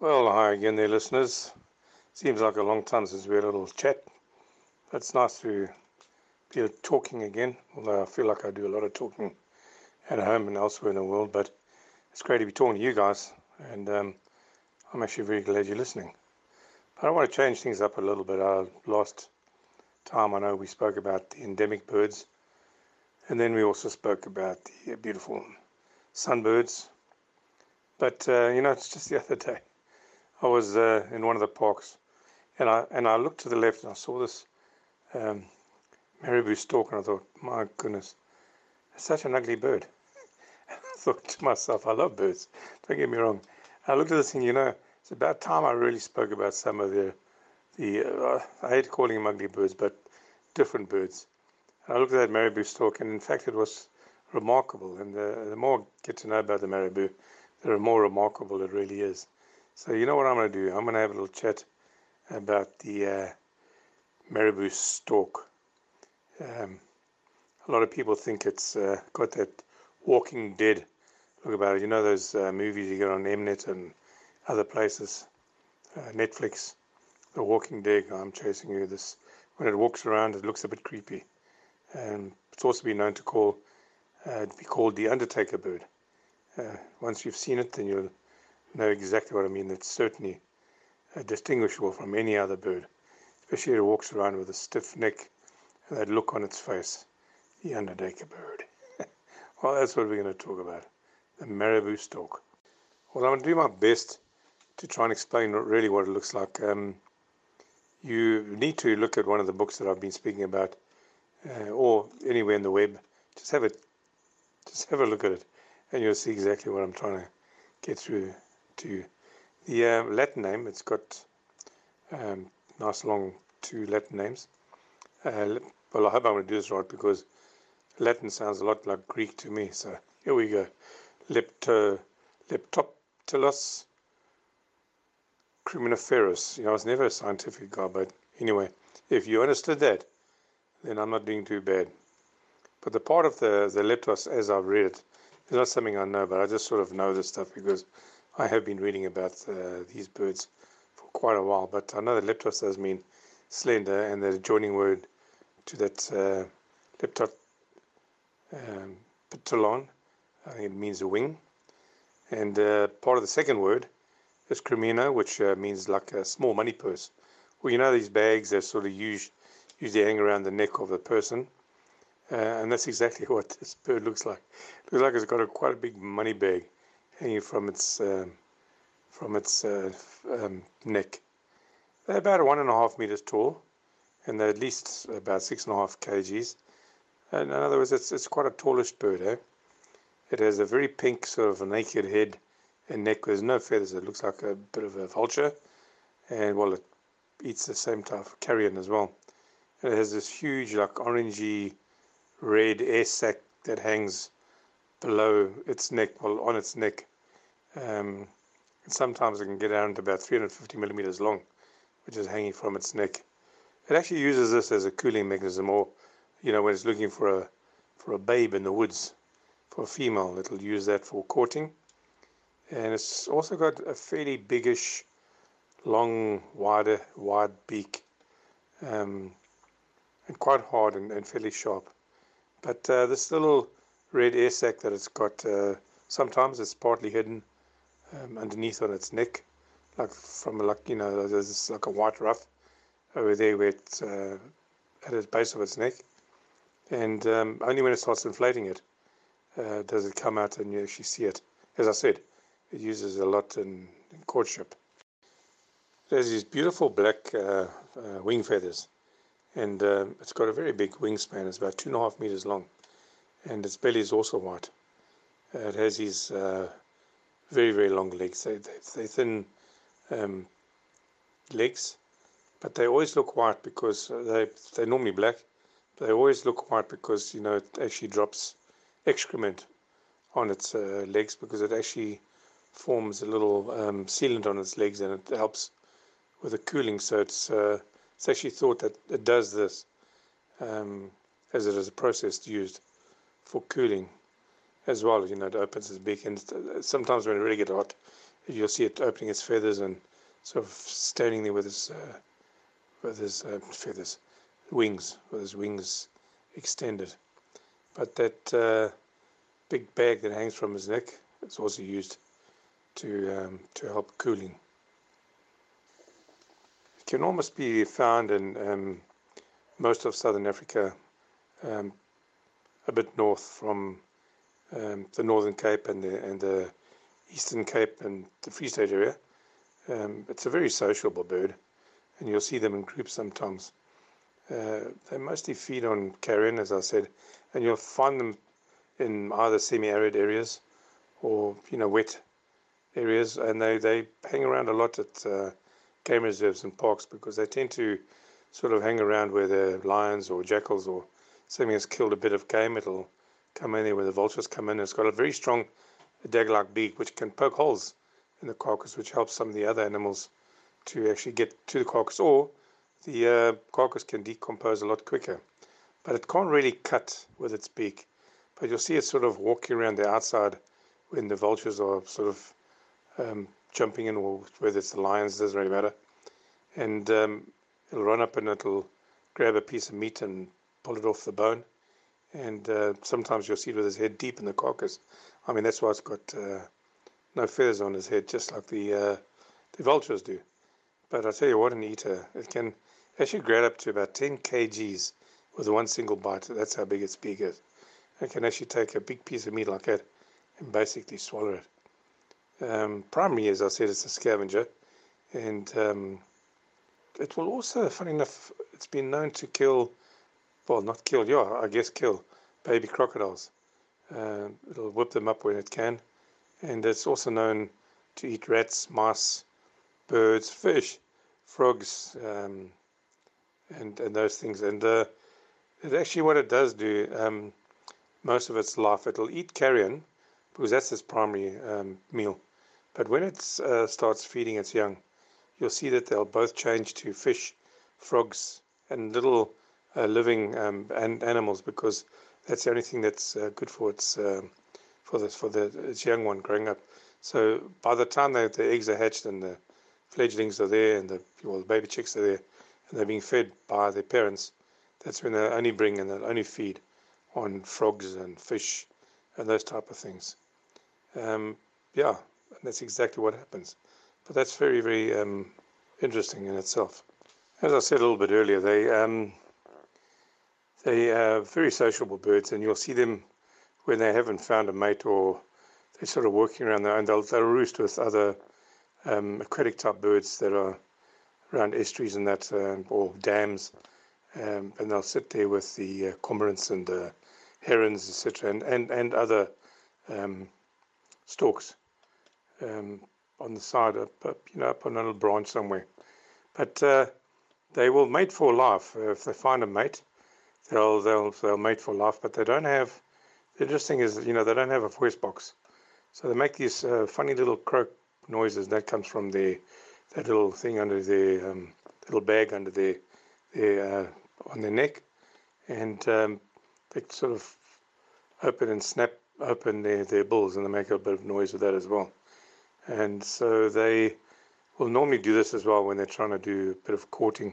Well, hi again there, listeners. Seems like a long time since we had a little chat. It's nice to be talking again, although I feel like I do a lot of talking at home and elsewhere in the world, but it's great to be talking to you guys, and um, I'm actually very glad you're listening. But I want to change things up a little bit. Uh, last time I know we spoke about the endemic birds, and then we also spoke about the beautiful sunbirds. But uh, you know, it's just the other day. I was uh, in one of the parks, and I and I looked to the left and I saw this um, marabou stork, and I thought, my goodness, it's such an ugly bird. I thought to myself, I love birds. Don't get me wrong. I looked at this thing, you know, it's about time I really spoke about some of the the. Uh, I hate calling them ugly birds, but different birds. And I looked at that marabou stork, and in fact, it was remarkable. And the, the more I get to know about the marabou, the more remarkable it really is. So you know what I'm going to do? I'm going to have a little chat about the uh, marabou stork. Um, a lot of people think it's uh, got that Walking Dead look about it. You know those uh, movies you get on M-Net and other places, uh, Netflix. The Walking Dead. I'm chasing you. This when it walks around, it looks a bit creepy. And it's also been known to call uh, be called the Undertaker bird. Uh, once you've seen it, then you'll know exactly what I mean. It's certainly uh, distinguishable from any other bird, especially it walks around with a stiff neck and that look on its face. The Undertaker bird. well, that's what we're going to talk about the marabou stork. Well, I'm going to do my best to try and explain really what it looks like. Um, you need to look at one of the books that I've been speaking about, uh, or anywhere in the web. Just have it, just have a look at it, and you'll see exactly what I'm trying to get through to. The uh, Latin name, it's got um, nice long two Latin names. Uh, well, I hope I'm going to do this right because Latin sounds a lot like Greek to me. So here we go. Lepto, Leptoptilos crumeniferus. You know, I was never a scientific guy, but anyway, if you understood that, then I'm not doing too bad. But the part of the, the leptos, as I've read it, is not something I know, but I just sort of know this stuff because I have been reading about uh, these birds for quite a while. But I know that leptos does mean slender, and the adjoining word to that uh, leptot um, I think it means a wing. And uh, part of the second word is crimino, which uh, means like a small money purse. Well, you know these bags that sort of use, usually hang around the neck of the person. Uh, and that's exactly what this bird looks like. It looks like it's got a quite a big money bag hanging from its from its uh, um, neck. They're about one and a half meters tall, and they're at least about six and a half kgs. And in other words, it's it's quite a tallish bird, eh? It has a very pink sort of naked head and neck There's no feathers. It looks like a bit of a vulture, and well, it eats the same type of carrion as well. And it has this huge, like orangey red air sac that hangs below its neck, well, on its neck. Um, sometimes it can get down to about 350 millimeters long, which is hanging from its neck. It actually uses this as a cooling mechanism, or you know, when it's looking for a for a babe in the woods, for a female, it'll use that for courting and it's also got a fairly biggish, long, wider, wide beak, um, and quite hard and, and fairly sharp. But uh, this little red air sac that it's got, uh, sometimes it's partly hidden um, underneath on its neck, like from a, like you know, there's like a white ruff over there where it's uh, at the base of its neck, and um, only when it starts inflating it uh, does it come out and you actually see it. As I said, it uses a lot in, in courtship. Has these beautiful black uh, uh, wing feathers, and uh, it's got a very big wingspan. It's about two and a half meters long, and its belly is also white. it has these uh, very very long legs. They they, they thin um, legs, but they always look white because they they're normally black. They always look white because you know it actually drops excrement on its uh, legs because it actually forms a little um, sealant on its legs and it helps with the cooling. So it's uh, it's actually thought that it does this um, as it is a process used for cooling as well. You know, it opens its beak and uh, sometimes when it really gets hot, you'll see it opening its feathers and sort of standing there with its uh, with his uh, feathers, wings, with his wings extended. But that uh, big bag that hangs from his neck is also used to um, to help cooling. It can almost be found in um, most of southern Africa, um, a bit north from um, the Northern Cape and the and the Eastern Cape and the Free State area. Um, it's a very sociable bird, and you'll see them in groups sometimes. Uh, they mostly feed on carrion, as I said, and you'll find them in either semi-arid areas or you know wet areas, and they, they hang around a lot at uh, game reserves and parks because they tend to sort of hang around where the lions or jackals or something has killed a bit of game. It'll come in there where the vultures come in. It's got a very strong dagger-like beak which can poke holes in the carcass, which helps some of the other animals to actually get to the carcass, or the uh, carcass can decompose a lot quicker. But it can't really cut with its beak. But you'll see it sort of walking around the outside when the vultures are sort of um, jumping in, or whether it's the lions, doesn't really matter. And um, it'll run up and it'll grab a piece of meat and pull it off the bone. And uh, sometimes you'll see it with his head deep in the carcass. I mean, that's why it's got uh, no feathers on his head, just like the uh, the vultures do. But I tell you what, an eater, it can actually grab up to about 10 kgs with one single bite. That's how big its beak is. It can actually take a big piece of meat like that and basically swallow it. Um, primarily, as I said, it's a scavenger, and um, it will also, funny enough, it's been known to kill, well, not kill, yeah, I guess kill baby crocodiles. Uh, it'll whip them up when it can, and it's also known to eat rats, mice, birds, fish, frogs, um, and and those things. And uh, it actually what it does do, um, most of its life, it'll eat carrion because that's its primary um, meal. But when it uh, starts feeding its young, you'll see that they'll both change to fish, frogs, and little uh, living um, and animals because that's the only thing that's uh, good for its um, for this for the its young one growing up. So by the time they, the eggs are hatched and the fledglings are there and the well, the baby chicks are there and they're being fed by their parents, that's when they only bring and they'll only feed on frogs and fish and those type of things. Um, yeah, that's exactly what happens. But that's very very um, interesting in itself. As I said a little bit earlier, they um, they are very sociable birds, and you'll see them when they haven't found a mate or they're sort of working around their own. they'll, they'll roost with other um, aquatic type birds that are around estuaries and that, uh, or dams, um, and they'll sit there with the uh, cormorants and the herons, etc., and, and, and other um, storks um, on the side, up, up, you know, up on a little branch somewhere. But uh, they will mate for life. Uh, if they find a mate, they'll, they'll, they'll mate for life, but they don't have the interesting is, you know, they don't have a voice box. So they make these uh, funny little croak noises. That comes from the that little thing under the um, little bag under their, their uh, on their neck, and um, they sort of open and snap open their, their bills, and they make a bit of noise with that as well. And so they will normally do this as well when they're trying to do a bit of courting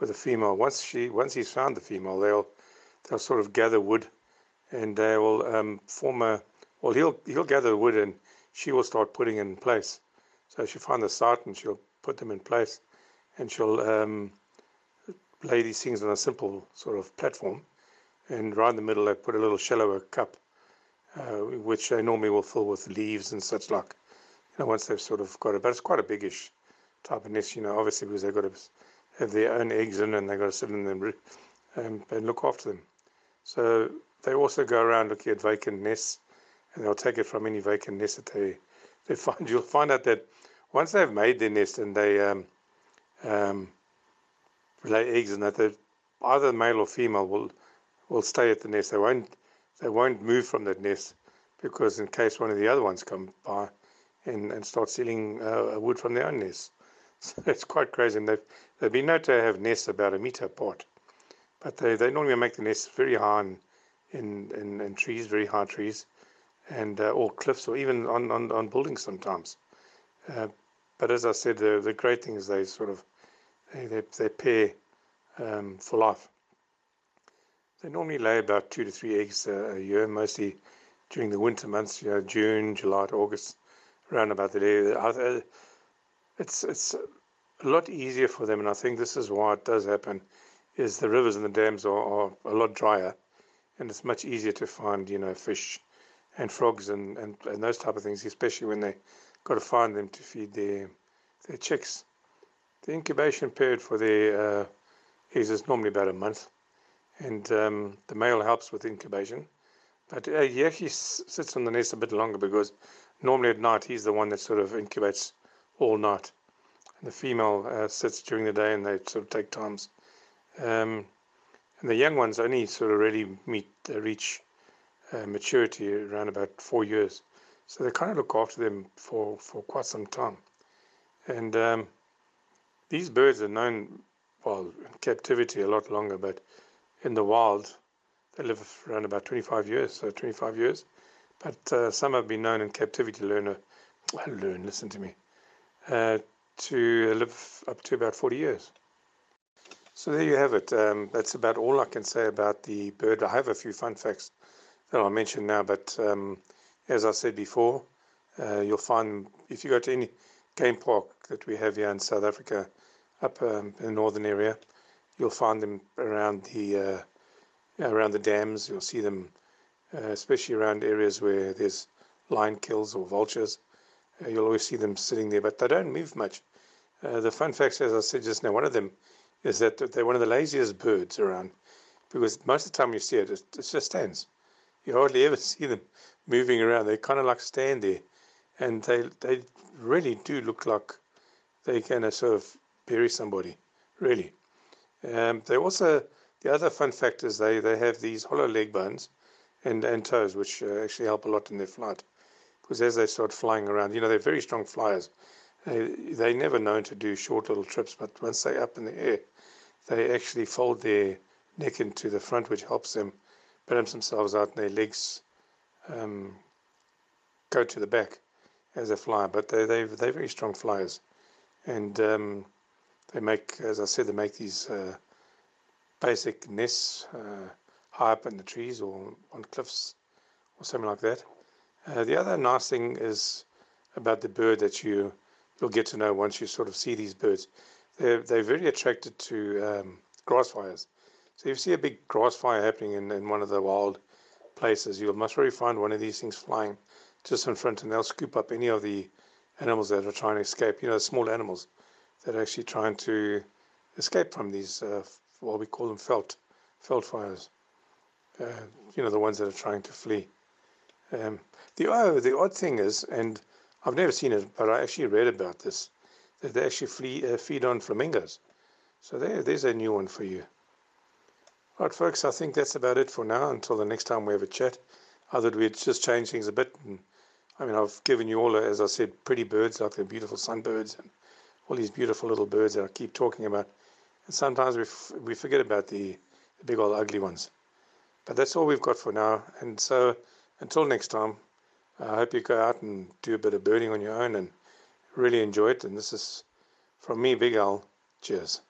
with a female. Once she once he's found the female, they'll they'll sort of gather wood and they will um, form a. Well, he'll he'll gather the wood and she will start putting in place. So she'll find the site and she'll put them in place, and she'll um, lay these things on a simple sort of platform, and right in the middle they put a little shallower cup, uh, which they normally will fill with leaves and such like. You know, once they've sort of got it, but it's quite a biggish type of nest. You know, obviously because they've got to have their own eggs in and they've got to sit in them um, and look after them. So they also go around looking at vacant nests, and they'll take it from any vacant nest that they, they find. You'll find out that once they've made their nest and they um, um, lay eggs in that, either male or female will will stay at the nest. They won't they won't move from that nest because in case one of the other ones come by and, and start stealing uh, wood from their own nest. So it's quite crazy. And they've, they've been known to have nests about a meter apart. But they, they normally make the nests very high and in, in, in trees, very high trees, and uh, or cliffs, or even on, on, on buildings sometimes. Uh, but as I said, the, the great thing is they sort of they, they, they pair um, for life. They normally lay about two to three eggs a, a year, mostly during the winter months, you know, June, July, August, around about the day. It's it's a lot easier for them, and I think this is why it does happen. Is the rivers and the dams are, are a lot drier, and it's much easier to find, you know, fish and frogs and, and, and those type of things, especially when they got to find them to feed their their chicks. The incubation period for their uh, eggs is normally about a month and um, the male helps with incubation. But uh, he actually sits on the nest a bit longer because normally at night he's the one that sort of incubates all night. And the female uh, sits during the day and they sort of take times. Um, and the young ones only sort of really meet, reach uh, maturity around about four years. So they kind of look after them for, for quite some time. And um, these birds are known, well, in captivity a lot longer, but in the wild, they live around about 25 years, so 25 years. But uh, some have been known in captivity, uh, learn, listen to me, uh, to live up to about 40 years. So there you have it. Um, that's about all I can say about the bird. I have a few fun facts that I'll mention now, but um, as I said before, uh, you'll find if you go to any game park that we have here in South Africa, up um, in the northern area, You'll find them around the uh, around the dams. You'll see them, uh, especially around areas where there's lion kills or vultures. Uh, you'll always see them sitting there, but they don't move much. Uh, the fun fact, as I said just now, one of them is that they're one of the laziest birds around because most of the time you see it, it, it just stands. You hardly ever see them moving around. They kind of like stand there, and they they really do look like they can sort of bury somebody, really. Um, they also, the other fun fact is they, they have these hollow leg bones and, and toes, which uh, actually help a lot in their flight. Because as they start flying around, you know, they're very strong flyers. They, they're never known to do short little trips, but once they're up in the air, they actually fold their neck into the front, which helps them balance themselves out, and their legs um, go to the back as they fly. But they, they, they're very strong flyers. And um, they make, as I said, they make these uh, basic nests uh, high up in the trees or on cliffs or something like that. Uh, the other nice thing is about the bird that you you'll get to know once you sort of see these birds. They're they're very attracted to um, grass fires. So if you see a big grass fire happening in, in one of the wild places, you'll most probably find one of these things flying just in front, and they'll scoop up any of the animals that are trying to escape. You know, small animals that are actually trying to escape from these, uh, what we call them veld, veld fires. Uh, you know, the ones that are trying to flee. Um, the, oh, the odd thing is, and I've never seen it, but I actually read about this, that they actually flee, uh, feed on flamingos. So there, there's a new one for you. Right, folks, I think that's about it for now until the next time we have a chat. Thought we'd just change things a bit. And, I mean, I've given you all, as I said, pretty birds like the beautiful sunbirds and all these beautiful little birds that I keep talking about. And sometimes we, f- we forget about the, the big old ugly ones. But that's all we've got for now. And so until next time, I hope you go out and do a bit of birding on your own and really enjoy it. And this is from me, Big Al. Cheers.